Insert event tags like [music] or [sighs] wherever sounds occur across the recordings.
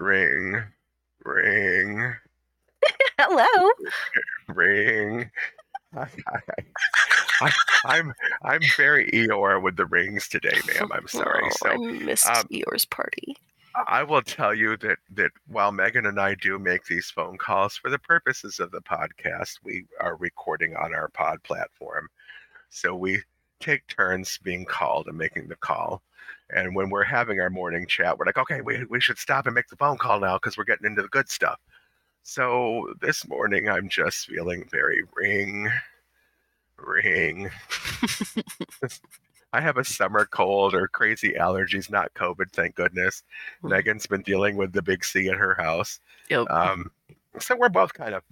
ring, ring, [laughs] Hello. ring. I, I, I, [laughs] am I'm very Eeyore with the rings today, ma'am. I'm [laughs] sorry. Oh, so I missed um, yours party. I will tell you that that while Megan and I do make these phone calls for the purposes of the podcast, we are recording on our pod platform. So we take turns being called and making the call. And when we're having our morning chat, we're like, okay, we, we should stop and make the phone call now because we're getting into the good stuff. So this morning, I'm just feeling very ring, ring. I have a summer cold or crazy allergies, not COVID, thank goodness. Hmm. Megan's been dealing with the big C at her house. Yep. Um, so we're both kind of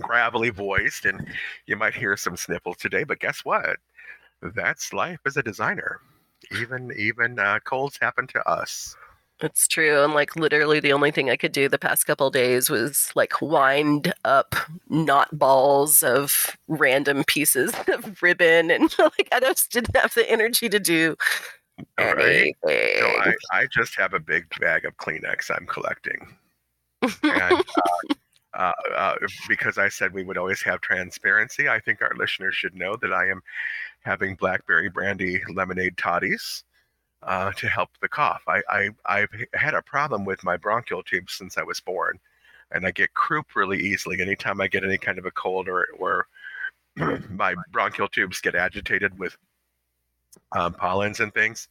gravelly voiced, and you might hear some sniffles today. But guess what? That's life as a designer. Even even uh, colds happen to us. It's true. And like literally the only thing I could do the past couple days was like wind up knot balls of random pieces [laughs] of ribbon and [laughs] like I just didn't have the energy to do All right. anything. So I, I just have a big bag of Kleenex I'm collecting. And, uh, uh, uh, because I said we would always have transparency, I think our listeners should know that I am having blackberry brandy lemonade toddies uh, to help the cough. I, I, I've had a problem with my bronchial tubes since I was born, and I get croup really easily anytime I get any kind of a cold or, or [clears throat] my bronchial tubes get agitated with um, pollens and things.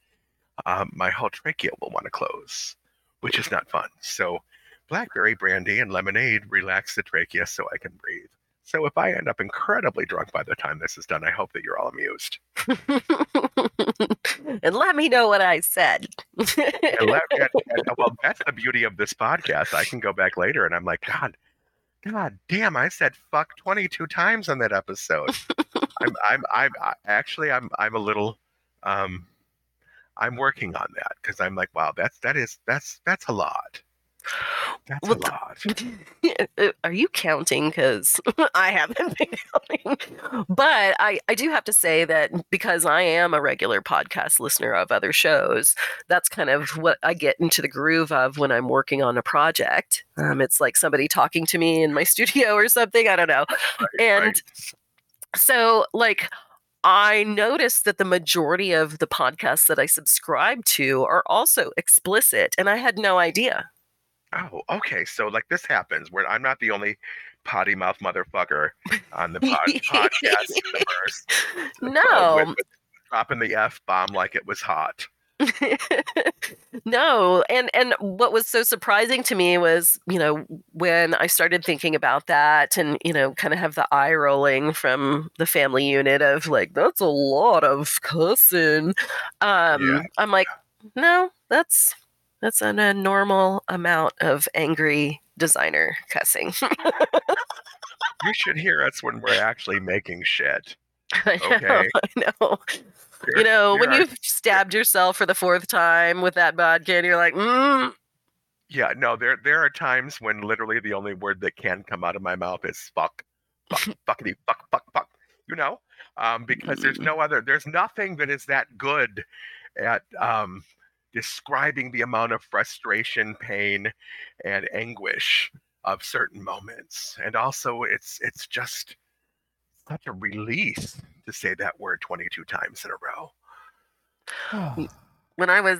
Um, my whole trachea will want to close, which is not fun. So, blackberry brandy and lemonade relax the trachea so I can breathe. So, if I end up incredibly drunk by the time this is done, I hope that you're all amused. [laughs] and let me know what I said. And let- [laughs] and- and- well, that's the beauty of this podcast. I can go back later and I'm like, God, God damn, I said fuck 22 times on that episode. I'm, I'm, I'm I, actually, I'm, I'm a little, um, I'm working on that because I'm like, wow, that's, that is, that's, that's a lot. That's Well, a lot. [laughs] Uh, Are you counting? Because [laughs] I haven't been counting. [laughs] But I, I do have to say that because I am a regular podcast listener of other shows, that's kind of what I get into the groove of when I'm working on a project. Um, it's like somebody talking to me in my studio or something. I don't know. And right. so, like, I noticed that the majority of the podcasts that I subscribe to are also explicit, and I had no idea. Oh, okay. So like this happens where I'm not the only potty mouth motherfucker on the pod, [laughs] podcast universe. no, with- with dropping the f bomb like it was hot. [laughs] no and and what was so surprising to me was you know when i started thinking about that and you know kind of have the eye rolling from the family unit of like that's a lot of cussing um Yeah. i'm like no that's that's an, a normal amount of angry designer cussing You should hear us when we're actually making shit. [laughs] I know, Okay. I know. There- You know, when are- you've stabbed yourself for the fourth time with that vodka, and you're like, mm, yeah, no, there there are times when literally the only word that can come out of my mouth is fuck, fuck, [laughs] fuckity, fuck, fuck, fuck. You know, um, because there's no other, there's nothing that is that good at um, describing the amount of frustration, pain, and anguish of certain moments. And also, it's it's just such a release to say that word 22 times in a row. [sighs] when I was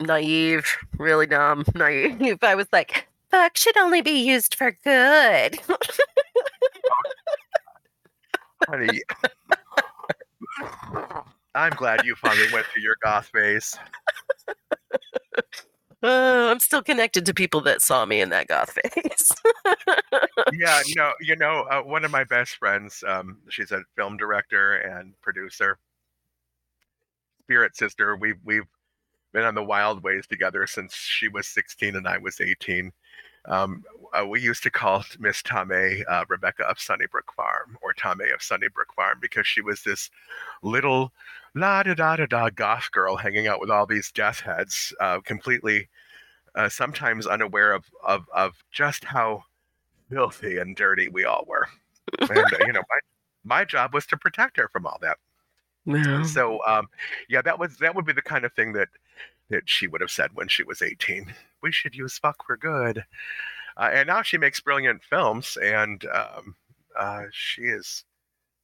naive, really dumb, [laughs] naive, I was like, fuck should only be used for good. Oh, Honey, [laughs] [laughs] I'm glad you finally went to your goth phase. [laughs] Uh, I'm still connected to people that saw me in that goth phase. [laughs] yeah, no, you know, uh, one of my best friends, um, she's a film director and producer. Spirit sister, we've we've been on the wild ways together since she was 16 and I was 18. Um, uh, we used to call Miss Tame uh, Rebecca of Sunnybrook Farm or Tame of Sunnybrook Farm because she was this little la da da da da goth girl hanging out with all these death heads, uh, completely, uh, sometimes unaware of, of of just how filthy and dirty we all were. [laughs] And uh, you know, my my job was to protect her from all that. So um, yeah, that was that would be the kind of thing that that she would have said when she was 18. We should use fuck for good. Uh, and now she makes brilliant films, and um, uh, she is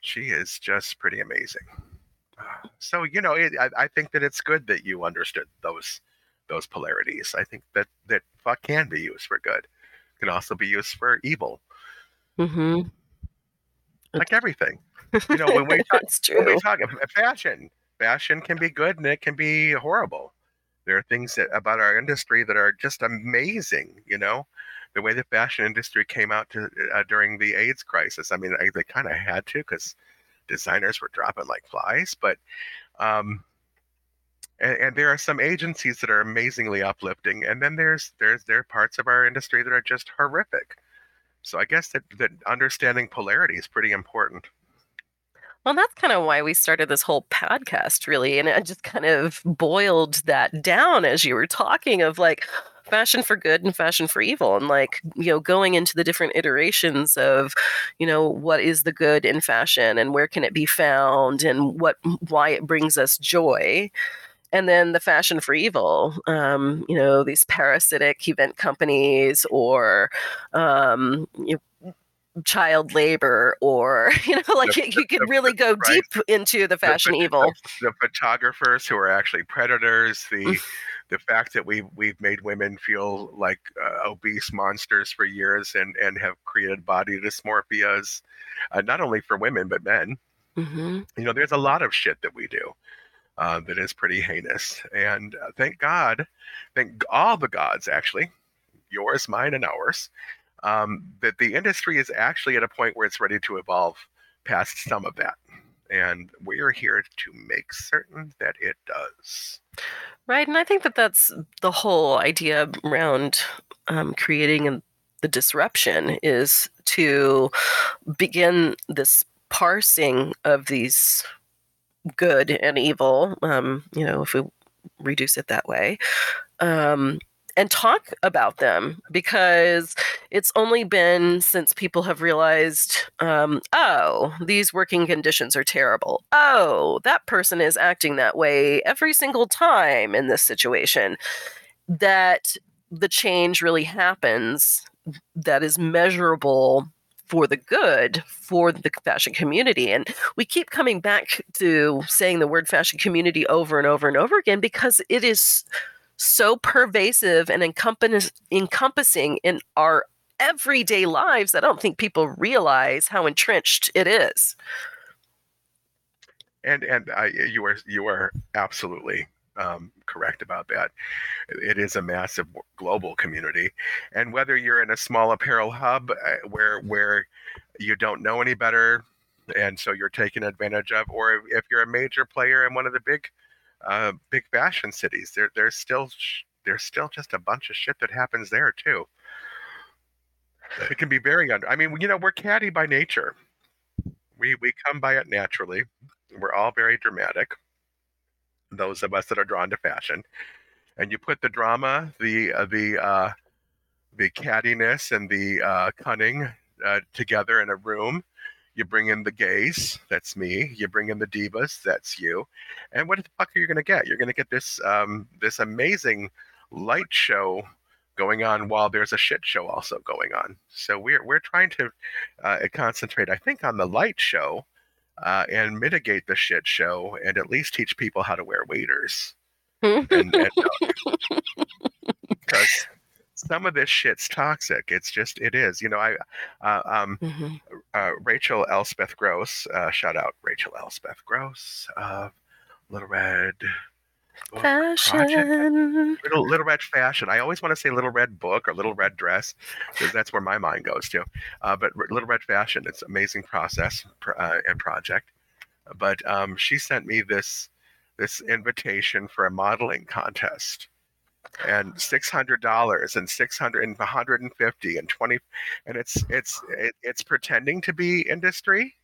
she is just pretty amazing. Uh, so you know, it, I, I think that it's good that you understood those those polarities. I think that that fuck can be used for good, can also be used for evil. Mm-hmm. Like everything, [laughs] you know, when we talk, when we talk fashion, fashion can be good and it can be horrible. There are things that, about our industry that are just amazing. You know, the way the fashion industry came out to uh, during the AIDS crisis. I mean, I, they kind of had to because designers were dropping like flies. But um, and, and there are some agencies that are amazingly uplifting, and then there's there's there are parts of our industry that are just horrific. So I guess that that understanding polarity is pretty important. Well, that's kind of why we started this whole podcast, really. And I just kind of boiled that down as you were talking of like fashion for good and fashion for evil, and like, you know, going into the different iterations of, you know, what is the good in fashion and where can it be found and what, why it brings us joy. And then the fashion for evil, um, you know, these parasitic event companies or, um, you know, child labor or [laughs] you know like The- you, you could really go right. deep into the fashion the, evil The, the photographers who are actually predators, the the fact that we we've made women feel like uh, obese monsters for years and and have created body dysmorphias, uh, not only for women but men. hmm You know, there's a lot of shit that we do. Uh, that is pretty heinous, and uh, thank God, thank all the gods actually, yours, mine, and ours, um, that the industry is actually at a point where it's ready to evolve past some of that. And we are here to make certain that it does. right and i think that that's the whole idea around um, creating the disruption is to begin this parsing of these good and evil um, you know if we reduce it that way um, and talk about them because it's only been since people have realized um, oh these working conditions are terrible. Oh that person is acting that way every single time in this situation. That the change really happens that is measurable for the good for the fashion community. And we keep coming back to saying the word fashion community over and over and over again because it is so pervasive and encompass- encompassing in our everyday lives i don't think people realize how entrenched it is And and I, you are you are absolutely um, correct about that. It is a massive global community, and whether you're in a small apparel hub uh, where where you don't know any better, and so you're taken advantage of, or if you're a major player in one of the big uh, big fashion cities, there there's still sh- there's still just a bunch of shit that happens there too. It can be very under. I mean, you know, we're catty by nature. We we come by it naturally. We're all very dramatic. Those of us that are drawn to fashion, and you put the drama, the uh, the uh, the cattiness, and the uh, cunning uh, together in a room. You bring in the gays, that's me. You bring in the divas, that's you. And what the fuck are you going to get? You're going to get this um, this amazing light show going on while there's a shit show also going on. So we're we're trying to uh, concentrate, I think, on the light show uh, and mitigate the shit show, and at least teach people how to wear waders. [laughs] And, and because some of this shit's toxic. It's just it is. You know, I uh, um, Mhm. uh, Rachel Elspeth Gross, uh, shout out Rachel Elspeth Gross, of Little Red. Book fashion Little, little red fashion. I always want to say little red book or little red dress because that's where my mind goes to. Uh, but little red fashion, it's amazing process pr- uh, and project. But um, she sent me this this invitation for a modeling contest, and six hundred dollars and six hundred and one hundred and fifty and twenty, and it's it's it, it's pretending to be industry.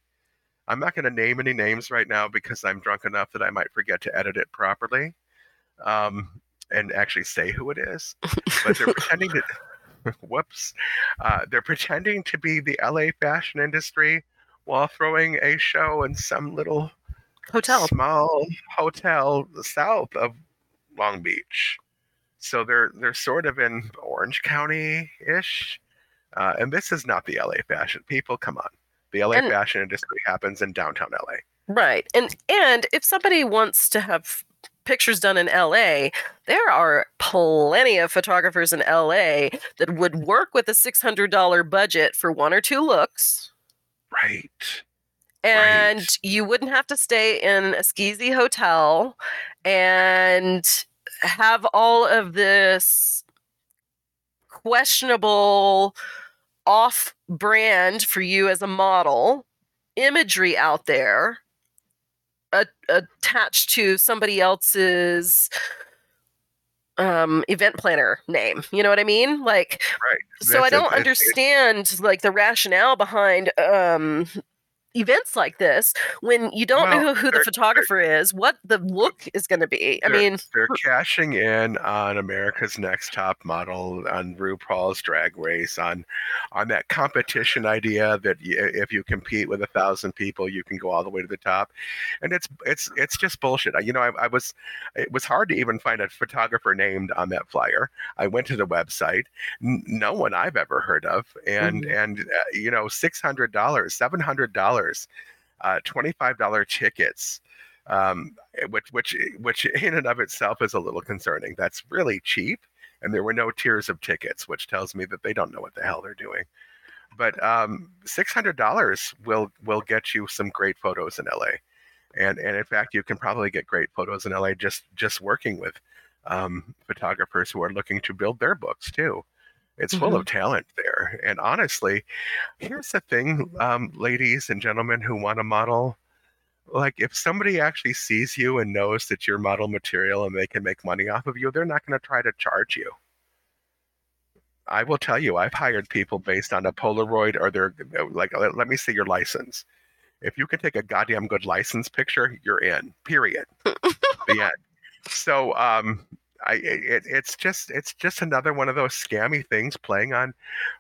I'm not going to name any names right now because I'm drunk enough that I might forget to edit it properly um, and actually say who it is. But they're pretending to, [laughs] whoops, uh, they're pretending to be the LA fashion industry while throwing a show in some little hotel small hotel south of Long Beach. So they're they're sort of in Orange County ish. Uh, and this is not the LA fashion. People, come on. The LA And- fashion industry happens in downtown LA. Right. And and if somebody wants to have pictures done in LA, there are plenty of photographers in LA that would work with a $600 budget for one or two looks. Right. And Right. you wouldn't have to stay in a skeezy hotel and have all of this questionable off brand for you as a model imagery out there attached to somebody else's um event planner name. You know what i mean? Like Right. so i don't understand like the rationale behind um events like this when you don't Well, know who, the photographer is what the look is going to be i mean they're cashing in on America's Next Top Model, on RuPaul's Drag Race, on on that competition idea that if you compete with a thousand people, you can go all the way to the top, and it's it's it's just bullshit. I- You know, I, I was it was hard to even find a photographer named on that flyer. I went to the website, n- no one I've ever heard of, and Mhm. and uh, you know, six hundred dollars, seven hundred dollars, uh, twenty five dollar tickets um, which which which in and of itself is a little concerning. That's really cheap, and there were no tiers of tickets, which tells me that they don't know what the hell they're doing. But um, six hundred dollars will will get you some great photos in LA, and and in fact, you can probably get great photos in LA just just working with um, photographers who are looking to build their books too. It's full of talent there, and honestly, here's the thing, um, ladies and gentlemen who want to model like if somebody actually sees you and knows that you're model material and they can make money off of you, they're not going to try to charge you. I will tell you, I've hired people based on a Polaroid or their like. Let, let me see your license. If you can take a goddamn good license picture, you're in. Period. [laughs] the end. So, um, I it, it's just it's just another one of those scammy things playing on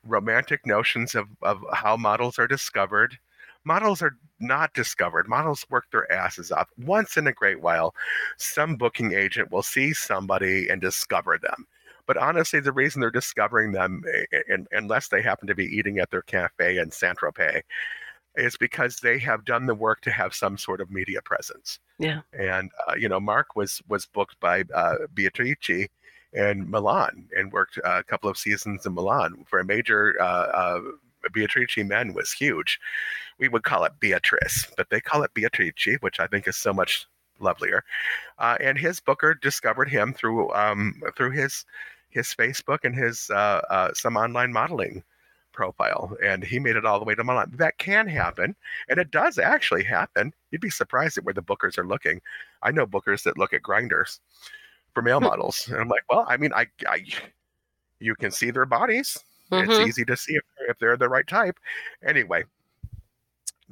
romantic notions of of how models are discovered. Models are not discovered. Models work their asses off. Once in a great while, some booking agent will see somebody and discover them. But honestly, the reason they're discovering them, eh, eh, unless they happen to be eating at their cafe in Saint Tropez, is because they have done the work to have some sort of media presence. Yeah. And uh, you know, Mark was was booked by uh, Beatrice in Milan and worked a couple of seasons in Milan for a major. Uh, uh, Beatrice men was huge. We would call it Beatrice, but they call it Beatrice, which I think is so much lovelier. Uh, and his booker discovered him through um, through his his Facebook and his uh, uh, some online modeling profile, and he made it all the way to Milan. That can happen, and it does actually happen. You'd be surprised at where the bookers are looking. I know bookers that look at grinders for male models, and I'm like, well, I mean, I, I you can see their bodies. It's Mhm. easy to see if, if they're the right type. Anyway,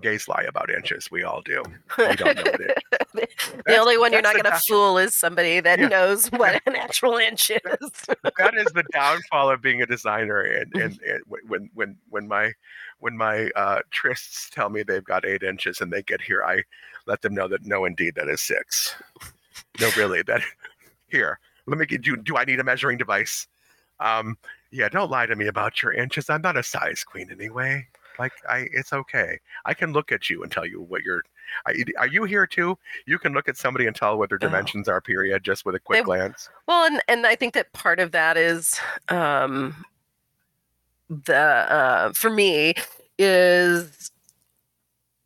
gays lie about inches. We all do. We don't know it [laughs] [laughs] the That's- only one you're not going to fool is somebody that Yeah. knows [laughs] what an actual inch is. that is the [laughs] downfall of being a designer and, and, and when when when my when my uh, trysts tell me they've got eight inches and they get here i let them know that no indeed that is six. No really that here let me get you do i need a measuring device? Um yeah don't lie to me about your inches i'm not a size queen anyway. Like i it's okay. I can look at you and tell you what your I, are you here too you can look at somebody and tell what their Oh. dimensions are period just with a quick They- glance Well, and and I think that part of that is um, the uh, for me is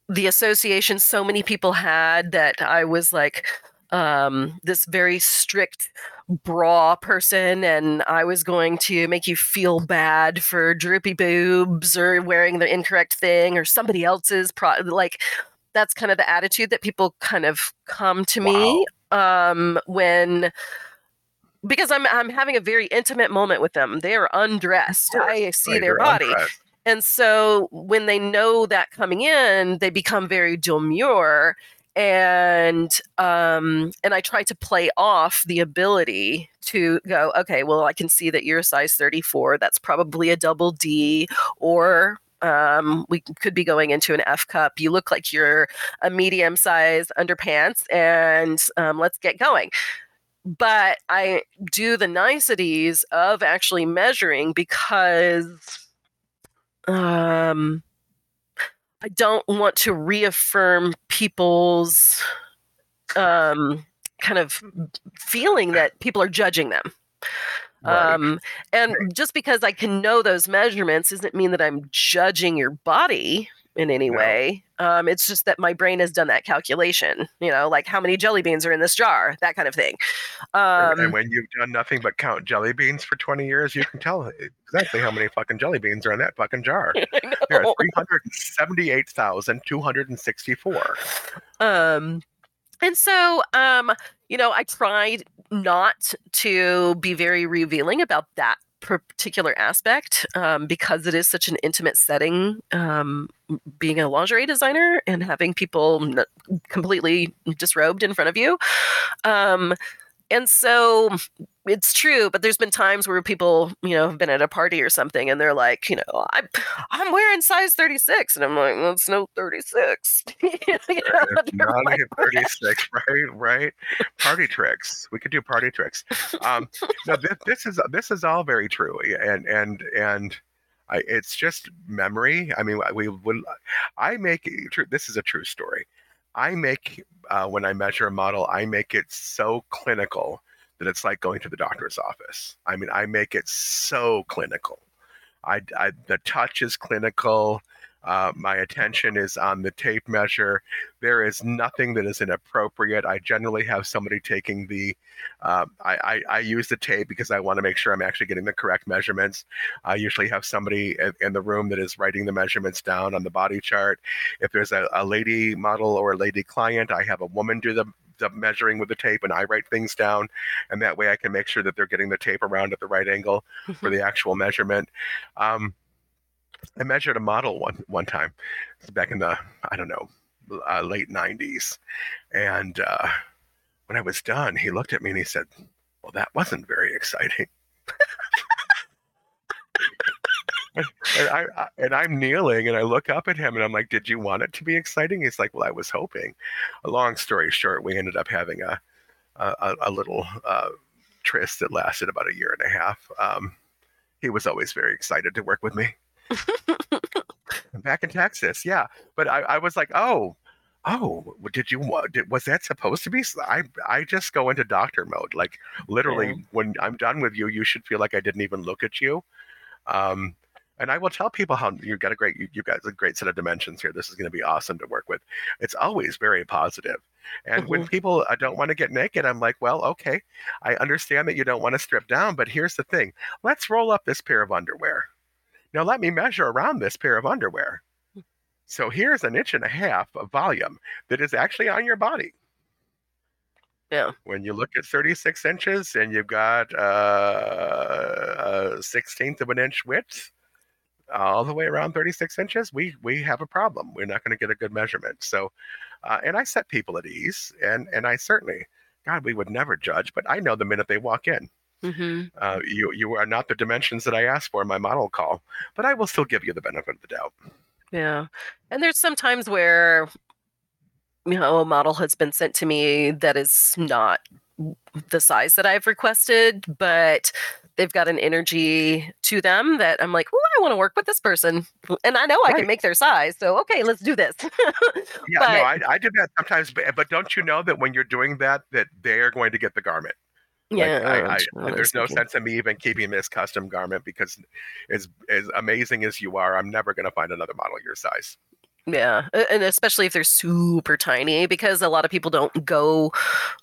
the association so many people had that I was like um, this very strict bra person and I was going to make you feel bad for droopy boobs or wearing the incorrect thing or somebody else's pro like that's kind of the attitude that people kind of come to me um, when because I'm I'm having a very intimate moment with them. They are undressed. I see their body. undressed. And so when they know that coming in, they become very demure and um and I try to play off the ability to go, okay, well I can see that you're a size 34. That's probably a double D or um, we could be going into an F cup. You look like you're a medium size underpants, and um, let's get going. but I do the niceties of actually measuring because um, I don't want to reaffirm people's um, kind of feeling that people are judging them. Right. Um, and just because I can know those measurements doesn't mean that I'm judging your body in any no. way. Um, it's just that my brain has done that calculation, you know, like how many jelly beans are in this jar, that kind of thing. Um, and when you've done nothing but count jelly beans for 20 years, you can tell exactly how many fucking jelly beans are in that fucking jar. [laughs] There are 378,264. Um, and so, um, you know, I tried not to be very revealing about that particular aspect um, because it is such an intimate setting um, being a lingerie designer and having people completely disrobed in front of you. Um, and so it's true, but there's been times where people, you know, have been at a party or something and they're like, you know, I'm I'm wearing size 36. And I'm like, well, it's no 36. [laughs] you know, [laughs] Not like, 36, [laughs] right? Right. Party tricks. We could do party tricks. Um, no, this, this is this is all very true. And and and I, it's just memory. I mean, we would. I make true this is a true story. I make uh, when I measure a model, I make it so clinical that it's like going to the doctor's office. I mean, I make it so clinical. I, I the touch is clinical. Uh, my attention is on the tape measure. There is nothing that is inappropriate. I generally have somebody taking the, uh, I, I, I, use the tape because I want to make sure I'm actually getting the correct measurements. I usually have somebody in, the room that is writing the measurements down on the body chart. If there's a, a lady model or a lady client, I have a woman do the the measuring with the tape and I write things down and that way I can make sure that they're getting the tape around at the right angle for the actual measurement. Um, I measured a model one one time back in the I don't know uh, late '90s, and uh, when I was done, he looked at me and he said, "Well, that wasn't very exciting." [laughs] and, I, I, and I'm kneeling and I look up at him and I'm like, "Did you want it to be exciting?" He's like, "Well, I was hoping." A long story short, we ended up having a a, a little uh, tryst that lasted about a year and a half. Um, he was always very excited to work with me. [laughs] Back in Texas, yeah. But I, I was like, oh, oh, did you did, was that supposed to be? I I just go into doctor mode. Like literally, yeah. when I'm done with you, you should feel like I didn't even look at you. Um, and I will tell people how you've got a great you, have got a great set of dimensions here. This is going to be awesome to work with. It's always very positive. And mm-hmm. when people uh, don't want to get naked, I'm like, well, okay, I understand that you don't want to strip down, but here's the thing: let's roll up this pair of underwear. Now let me measure around this pair of underwear. So here's an inch and a half of volume that is actually on your body. Yeah. When you look at 36 inches and you've got uh, a sixteenth of an inch width, all the way around 36 inches, we we have a problem. We're not going to get a good measurement. So, uh, and I set people at ease, and and I certainly, God, we would never judge, but I know the minute they walk in. Mm-hmm. Uh, you you are not the dimensions that I asked for in my model call, but I will still give you the benefit of the doubt. Yeah, and there's some times where you know a model has been sent to me that is not the size that I've requested, but they've got an energy to them that I'm like, oh, I want to work with this person, and I know I can make their size. So okay, let's do this. [laughs] yeah, but, no, I, I do that sometimes, but, but don't you know that when you're doing that, that they are going to get the garment. Yeah, like, I, I, there's no sense in me even keeping this custom garment because, as as amazing as you are, I'm never going to find another model your size. Yeah, and especially if they're super tiny, because a lot of people don't go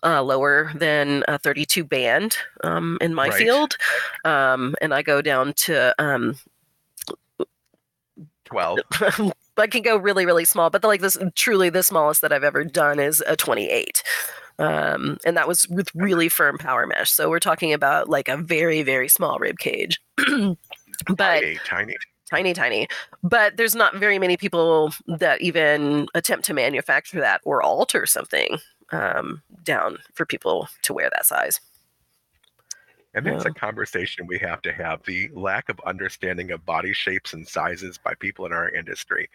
uh, lower than a 32 band um, in my right. field, um, and I go down to um, 12. [laughs] I can go really, really small, but the, like this, truly the smallest that I've ever done is a 28. Um, and that was with really firm power mesh. So we're talking about like a very, very small rib cage. [clears throat] but tiny, tiny, tiny, tiny. But there's not very many people that even attempt to manufacture that or alter something um, down for people to wear that size. And that's yeah. a conversation we have to have the lack of understanding of body shapes and sizes by people in our industry.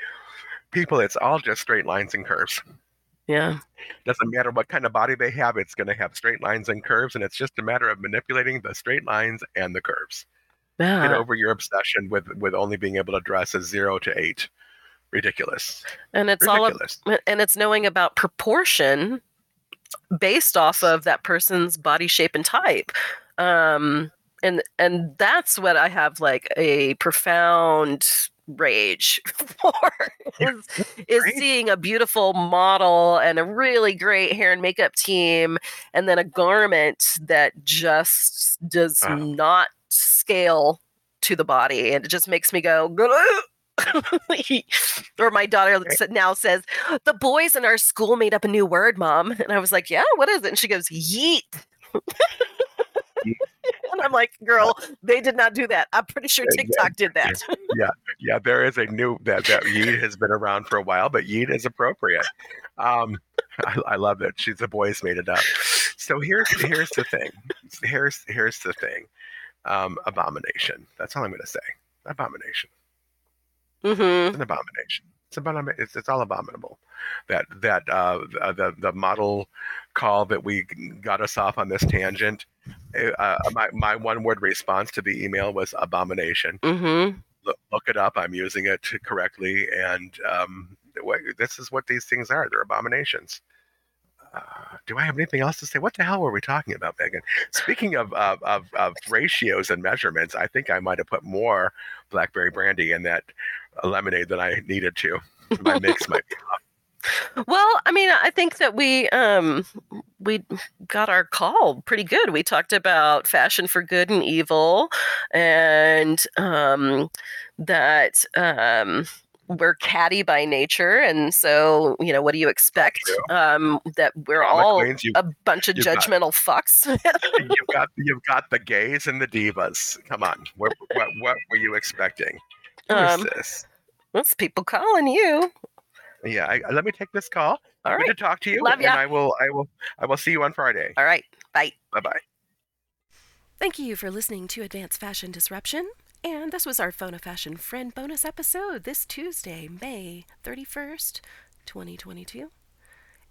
People, it's all just straight lines and curves. Yeah. Doesn't matter what kind of body they have, it's going to have straight lines and curves, and it's just a matter of manipulating the straight lines and the curves. Yeah. Get over your obsession with with only being able to dress as zero to eight. Ridiculous. and it's Ridiculous. all and it's knowing about proportion based off of that person's body shape and type. Um and and that's what I have like a profound rage [laughs] for is, is seeing a beautiful model and a really great hair and makeup team and then a garment that just does not scale to the body and it just makes me go [laughs] or my daughter now says the boys in our school made up a new word mom and i was like yeah what is it and she goes yeet [laughs] and i'm like girl they did not do that i'm pretty sure tiktok did that yeah, Yeah, there is a new that that yeet has been around for a while, but yeet is appropriate. Um, I, I love it. She's the boys made it up. So here's here's the thing. Here's here's the thing. Um, abomination. That's all I'm going to say. Abomination. hmm It's an abomination. It's about it's, it's all abominable. That that uh, the- the the model call that we got us off on this tangent. Uh, my my one word response to the email was abomination. hmm Look, look it up. I'm using it correctly, and um, this is what these things are. They're abominations. Uh, do I have anything else to say? What the hell were we talking about, Megan? Speaking of, of, of, of ratios and measurements, I think I might have put more blackberry brandy in that lemonade than I needed to. My mix might be off. well i mean i think that we um we got our call pretty good we talked about fashion for good and evil and um that um we're catty by nature and so you know what do you expect true. um that we're Drama all queens, you, a bunch of you've got- judgmental fucks you've got you've got the gays and the divas. Come on, what what, what were you expecting? Who is um this? that's people calling you Yeah, I, let me take this call. all Good right to talk to you, Love and. I will I will I will see you on Friday. all right bye Bye bye. Thank you for listening to Advanced Fashion Disruption. And this was our Phone of Fashion Friend bonus episode this Tuesday, May 31st, 2022.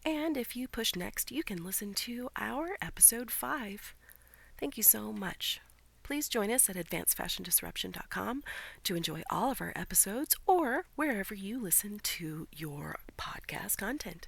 And if you push next, you can listen to our episode 5. Thank you so much. Please join us at advancedfashiondisruption.com to enjoy all of our episodes or wherever you listen to your podcast content.